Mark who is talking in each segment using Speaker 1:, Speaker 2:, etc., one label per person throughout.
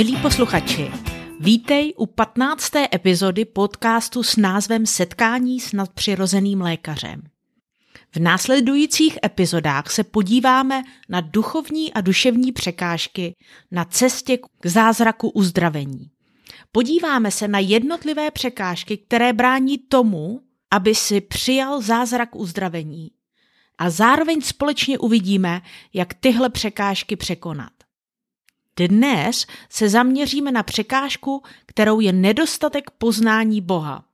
Speaker 1: Milí posluchači, vítej u 15. epizody podcastu s názvem Setkání s nadpřirozeným lékařem. V následujících epizodách se podíváme na duchovní a duševní překážky na cestě k zázraku uzdravení. Podíváme se na jednotlivé překážky, které brání tomu, aby si přijal zázrak uzdravení. A zároveň společně uvidíme, jak tyhle překážky překonat. Dnes se zaměříme na překážku, kterou je nedostatek poznání Boha.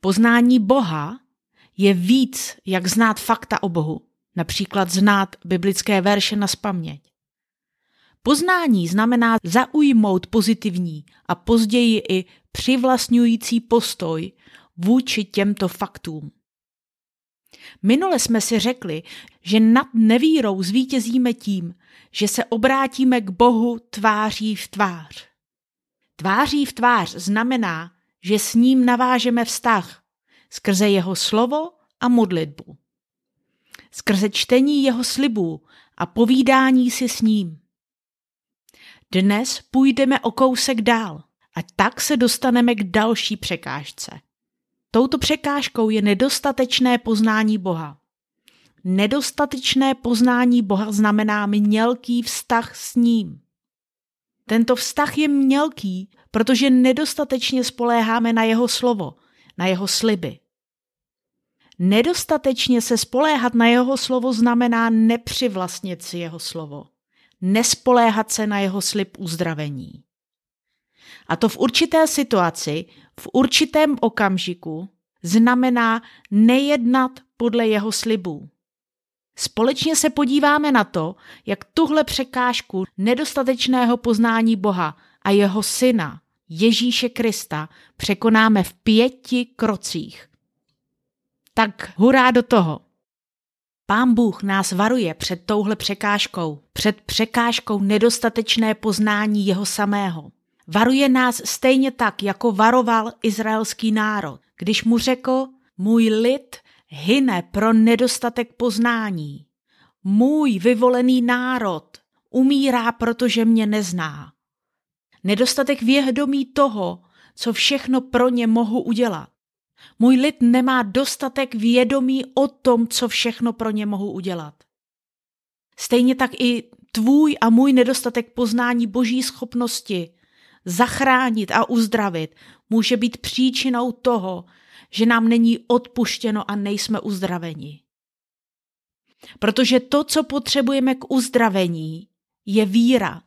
Speaker 1: Poznání Boha je víc, jak znát fakta o Bohu, například znát biblické verše na spaměť. Poznání znamená zaujmout pozitivní a později i přivlastňující postoj vůči těmto faktům. Minule jsme si řekli, že nad nevírou zvítězíme tím, že se obrátíme k Bohu tváří v tvář. Tváří v tvář znamená, že s ním navážeme vztah skrze jeho slovo a modlitbu. Skrze čtení jeho slibů a povídání si s ním. Dnes půjdeme o kousek dál a tak se dostaneme k další překážce. Touto překážkou je nedostatečné poznání Boha. Nedostatečné poznání Boha znamená mělký vztah s ním. Tento vztah je mělký, protože nedostatečně spoléháme na jeho slovo, na jeho sliby. Nedostatečně se spoléhat na jeho slovo znamená nepřivlastnit si jeho slovo, nespoléhat se na jeho slib uzdravení. A to v určité situaci, v určitém okamžiku, znamená nejednat podle jeho slibů. Společně se podíváme na to, jak tuhle překážku nedostatečného poznání Boha a jeho syna, Ježíše Krista, překonáme v pěti krocích. Tak hurá do toho! Pán Bůh nás varuje před touhle překážkou, před překážkou nedostatečné poznání jeho samého. Varuje nás stejně tak, jako varoval izraelský národ, když mu řekl, můj lid hyne pro nedostatek poznání. Můj vyvolený národ umírá, protože mě nezná. Nedostatek vědomí toho, co všechno pro ně mohu udělat. Můj lid nemá dostatek vědomí o tom, co všechno pro ně mohu udělat. Stejně tak i tvůj a můj nedostatek poznání boží schopnosti zachránit a uzdravit může být příčinou toho, že nám není odpuštěno a nejsme uzdraveni. Protože to, co potřebujeme k uzdravení, je víra.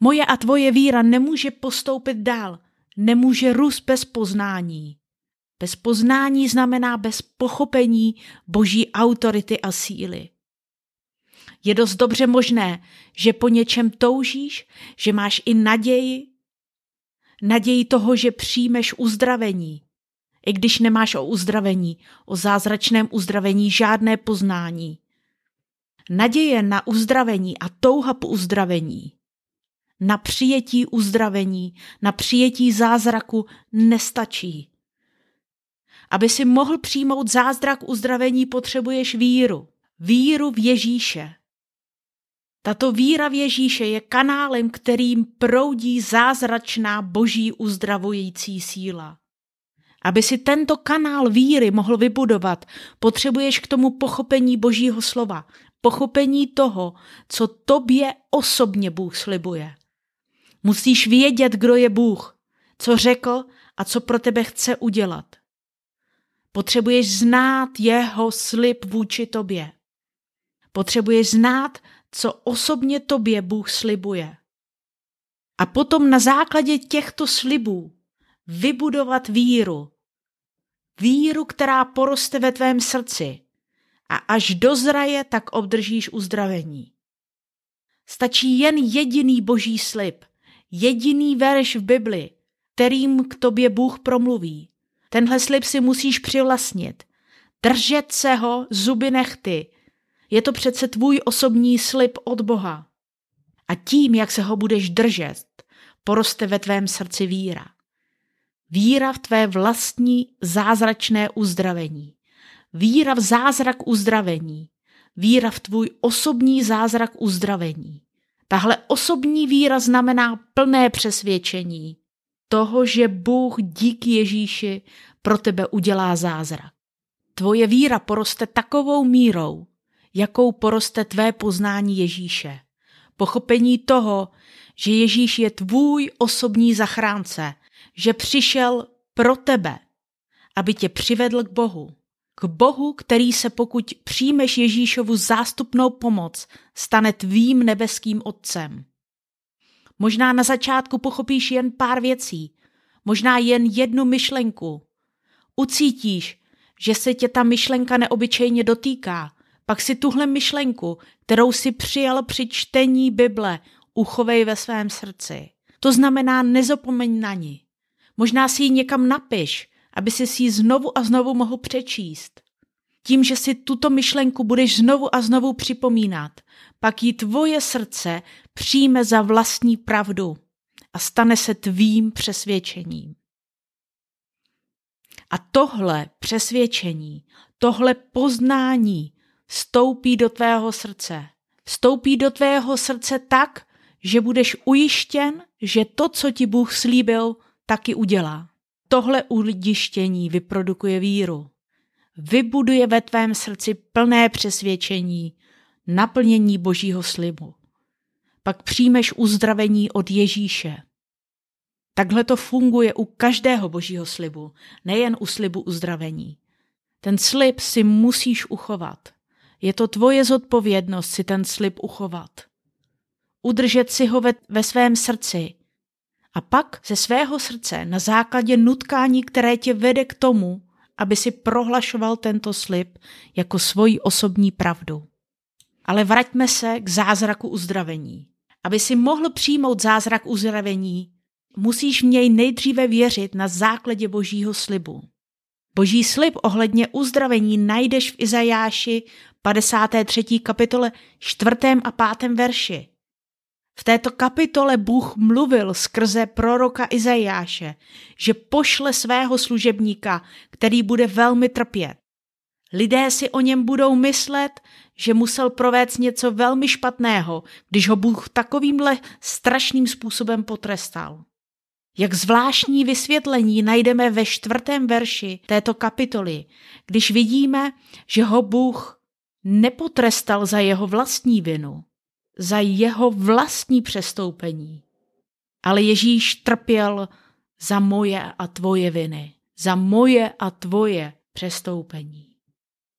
Speaker 1: Moje a tvoje víra nemůže postoupit dál, nemůže růst bez poznání. Bez poznání znamená bez pochopení boží autority a síly. Je dost dobře možné, že po něčem toužíš, že máš i naději, naději toho, že přijmeš uzdravení, i když nemáš o uzdravení, o zázračném uzdravení žádné poznání. Naděje na uzdravení a touha po uzdravení, na přijetí uzdravení, na přijetí zázraku nestačí. Aby si mohl přijmout zázrak uzdravení, potřebuješ víru. Víru v Ježíše. Tato víra v Ježíše je kanálem, kterým proudí zázračná boží uzdravující síla. Aby si tento kanál víry mohl vybudovat, potřebuješ k tomu pochopení Božího slova, pochopení toho, co tobě osobně Bůh slibuje. Musíš vědět, kdo je Bůh, co řekl a co pro tebe chce udělat. Potřebuješ znát jeho slib vůči tobě. Potřebuješ znát, co osobně tobě Bůh slibuje. A potom na základě těchto slibů vybudovat víru, víru, která poroste ve tvém srdci a až dozraje, tak obdržíš uzdravení. Stačí jen jediný boží slib, jediný verš v Bibli, kterým k tobě Bůh promluví. Tenhle slib si musíš přivlastnit. Držet se ho zuby nechty. Je to přece tvůj osobní slib od Boha. A tím, jak se ho budeš držet, poroste ve tvém srdci víra. Víra v tvé vlastní zázračné uzdravení. Víra v zázrak uzdravení. Víra v tvůj osobní zázrak uzdravení. Tahle osobní víra znamená plné přesvědčení toho, že Bůh díky Ježíši pro tebe udělá zázrak. Tvoje víra poroste takovou mírou, jakou poroste tvé poznání Ježíše. Pochopení toho, že Ježíš je tvůj osobní zachránce, že přišel pro tebe, aby tě přivedl k Bohu. K Bohu, který se pokud přijmeš Ježíšovu zástupnou pomoc, stane tvým nebeským otcem. Možná na začátku pochopíš jen pár věcí, možná jen jednu myšlenku. Ucítíš, že se tě ta myšlenka neobyčejně dotýká, pak si tuhle myšlenku, kterou si přijal při čtení Bible, uchovej ve svém srdci. To znamená, nezapomeň na ní. Možná si ji někam napiš, aby si ji znovu a znovu mohl přečíst. Tím, že si tuto myšlenku budeš znovu a znovu připomínat, pak ji tvoje srdce přijme za vlastní pravdu a stane se tvým přesvědčením. A tohle přesvědčení, tohle poznání stoupí do tvého srdce. Vstoupí do tvého srdce tak, že budeš ujištěn, že to, co ti Bůh slíbil, taky udělá. Tohle ujištění vyprodukuje víru. Vybuduje ve tvém srdci plné přesvědčení, naplnění Božího slibu. Pak přijmeš uzdravení od Ježíše. Takhle to funguje u každého Božího slibu, nejen u slibu uzdravení. Ten slib si musíš uchovat. Je to tvoje zodpovědnost si ten slib uchovat. Udržet si ho ve, ve svém srdci. A pak ze svého srdce na základě nutkání, které tě vede k tomu, aby si prohlašoval tento slib jako svoji osobní pravdu. Ale vraťme se k zázraku uzdravení. Aby si mohl přijmout zázrak uzdravení, musíš v něj nejdříve věřit na základě božího slibu. Boží slib ohledně uzdravení najdeš v Izajáši 53. kapitole 4. a 5. verši. V této kapitole Bůh mluvil skrze proroka Izajáše, že pošle svého služebníka, který bude velmi trpět. Lidé si o něm budou myslet, že musel provést něco velmi špatného, když ho Bůh takovýmhle strašným způsobem potrestal. Jak zvláštní vysvětlení najdeme ve čtvrtém verši této kapitoly, když vidíme, že ho Bůh nepotrestal za jeho vlastní vinu, za jeho vlastní přestoupení, ale Ježíš trpěl za moje a tvoje viny, za moje a tvoje přestoupení.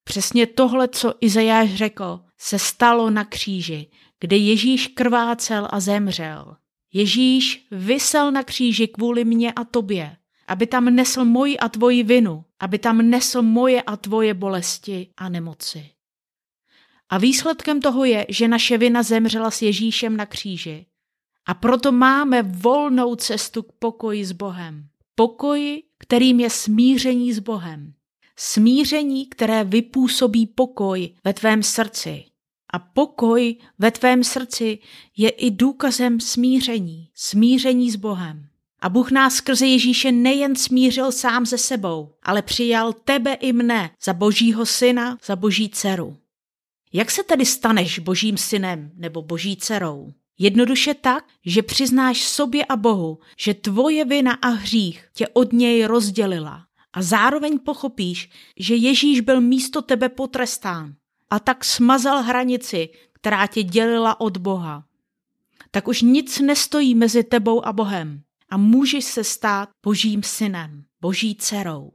Speaker 1: Přesně tohle, co Izajáš řekl, se stalo na kříži, kde Ježíš krvácel a zemřel. Ježíš vysel na kříži kvůli mně a tobě, aby tam nesl moji a tvoji vinu, aby tam nesl moje a tvoje bolesti a nemoci. A výsledkem toho je, že naše vina zemřela s Ježíšem na kříži. A proto máme volnou cestu k pokoji s Bohem. Pokoji, kterým je smíření s Bohem. Smíření, které vypůsobí pokoj ve tvém srdci. A pokoj ve tvém srdci je i důkazem smíření, smíření s Bohem. A Bůh nás skrze Ježíše nejen smířil sám ze sebou, ale přijal tebe i mne za božího syna, za boží dceru. Jak se tedy staneš božím synem nebo boží dcerou? Jednoduše tak, že přiznáš sobě a Bohu, že tvoje vina a hřích tě od něj rozdělila. A zároveň pochopíš, že Ježíš byl místo tebe potrestán a tak smazal hranici, která tě dělila od Boha. Tak už nic nestojí mezi tebou a Bohem a můžeš se stát božím synem, boží dcerou.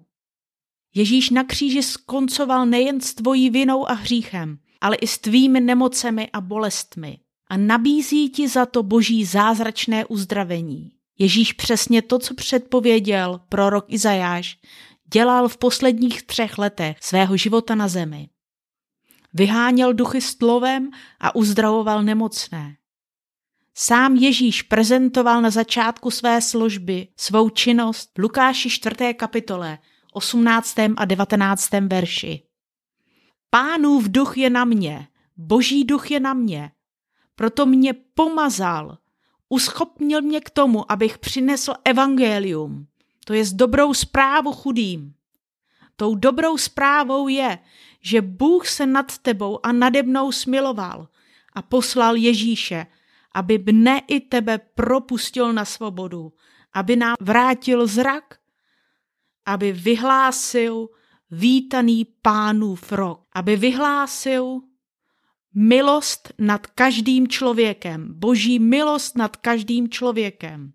Speaker 1: Ježíš na kříži skoncoval nejen s tvojí vinou a hříchem, ale i s tvými nemocemi a bolestmi a nabízí ti za to boží zázračné uzdravení. Ježíš přesně to, co předpověděl prorok Izajáš, dělal v posledních třech letech svého života na zemi. Vyháněl duchy slovem a uzdravoval nemocné. Sám Ježíš prezentoval na začátku své služby svou činnost v Lukáši 4. kapitole 18. a 19. verši. Pánův duch je na mě, boží duch je na mě, proto mě pomazal, uschopnil mě k tomu, abych přinesl evangelium, to je dobrou zprávu chudým. Tou dobrou zprávou je, že Bůh se nad tebou a nade mnou smiloval a poslal Ježíše, aby mne i tebe propustil na svobodu, aby nám vrátil zrak, aby vyhlásil vítaný pánův rok, aby vyhlásil milost nad každým člověkem, boží milost nad každým člověkem.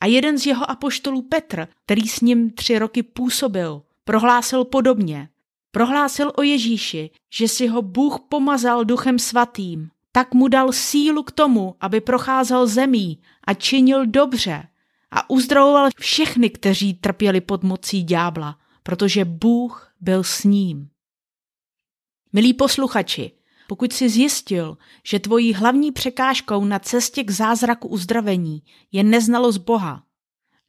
Speaker 1: A jeden z jeho apoštolů Petr, který s ním tři roky působil, prohlásil podobně. Prohlásil o Ježíši, že si ho Bůh pomazal duchem svatým, tak mu dal sílu k tomu, aby procházel zemí a činil dobře a uzdravoval všechny, kteří trpěli pod mocí ďábla, protože Bůh byl s ním. Milí posluchači, pokud jsi zjistil, že tvojí hlavní překážkou na cestě k zázraku uzdravení je neznalost Boha,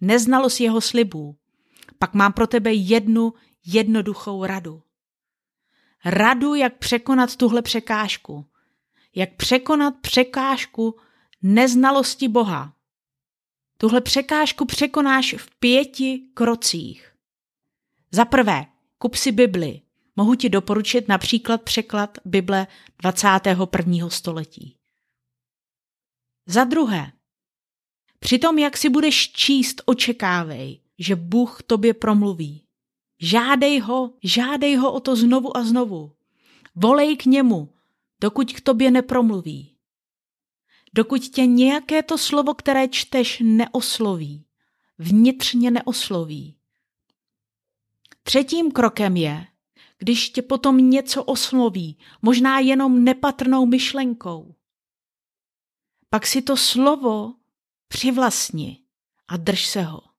Speaker 1: neznalost jeho slibů, pak mám pro tebe jednu jednoduchou radu. Radu, jak překonat tuhle překážku. Jak překonat překážku neznalosti Boha. Tuhle překážku překonáš v pěti krocích. Za prvé, kup si Bibli. Mohu ti doporučit například překlad Bible 21. století. Za druhé, při tom, jak si budeš číst, očekávej, že Bůh tobě promluví. Žádej ho, žádej ho o to znovu a znovu. Volej k němu, dokud k tobě nepromluví. Dokud tě nějaké to slovo, které čteš, neosloví, vnitřně neosloví. Třetím krokem je, když tě potom něco osloví, možná jenom nepatrnou myšlenkou. Pak si to slovo přivlastni a drž se ho.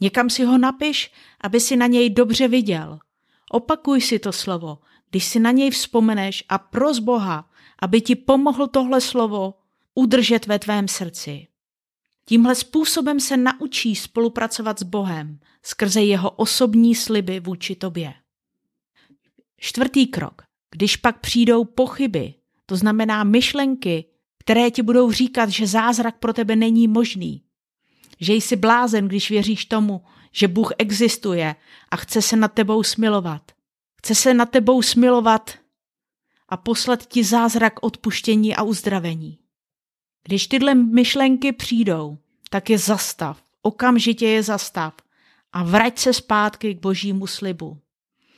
Speaker 1: Někam si ho napiš, aby si na něj dobře viděl. Opakuj si to slovo, když si na něj vzpomeneš a pros Boha, aby ti pomohl tohle slovo udržet ve tvém srdci. Tímhle způsobem se naučí spolupracovat s Bohem skrze jeho osobní sliby vůči tobě. Čtvrtý krok. Když pak přijdou pochyby, to znamená myšlenky, které ti budou říkat, že zázrak pro tebe není možný, že jsi blázen, když věříš tomu, že Bůh existuje a chce se nad tebou smilovat. Chce se nad tebou smilovat a poslat ti zázrak odpuštění a uzdravení. Když tyhle myšlenky přijdou, tak je zastav, okamžitě je zastav a vrať se zpátky k božímu slibu.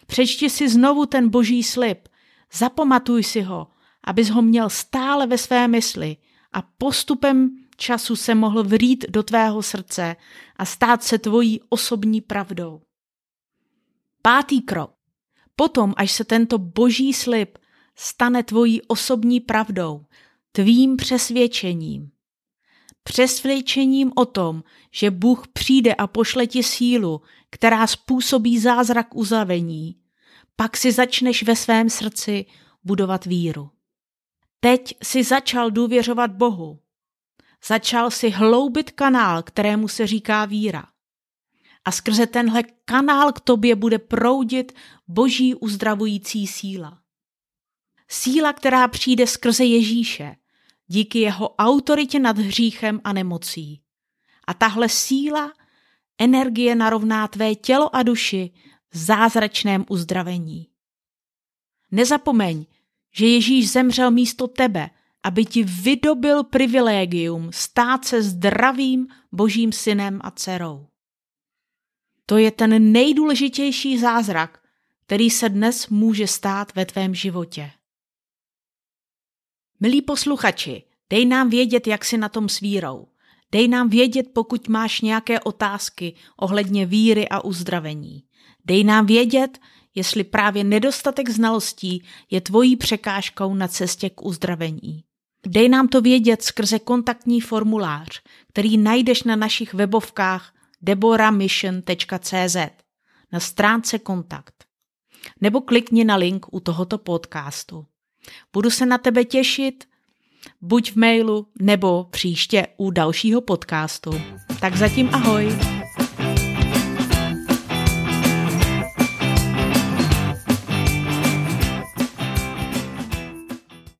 Speaker 1: Přečti si znovu ten boží slib, zapamatuj si ho, abys ho měl stále ve své mysli a postupem času se mohl vrít do tvého srdce a stát se tvojí osobní pravdou. Pátý krok. Potom, až se tento boží slib stane tvojí osobní pravdou, tvým přesvědčením. Přesvědčením o tom, že Bůh přijde a pošle ti sílu, která způsobí zázrak uzavení, pak si začneš ve svém srdci budovat víru. Teď si začal důvěřovat Bohu. Začal si hloubit kanál, kterému se říká víra. A skrze tenhle kanál k tobě bude proudit boží uzdravující síla. Síla, která přijde skrze Ježíše, díky jeho autoritě nad hříchem a nemocí. A tahle síla, energie narovná tvé tělo a duši v zázračném uzdravení. Nezapomeň, že Ježíš zemřel místo tebe, aby ti vydobil privilegium stát se zdravým božím synem a dcerou. To je ten nejdůležitější zázrak, který se dnes může stát ve tvém životě. Milí posluchači, dej nám vědět, jak si na tom s vírou. Dej nám vědět, pokud máš nějaké otázky ohledně víry a uzdravení. Dej nám vědět, jestli právě nedostatek znalostí je tvojí překážkou na cestě k uzdravení. Dej nám to vědět skrze kontaktní formulář, který najdeš na našich webovkách deboramission.cz na stránce kontakt. Nebo klikni na link u tohoto podcastu. Budu se na tebe těšit, buď v mailu nebo příště u dalšího podcastu. Tak zatím ahoj!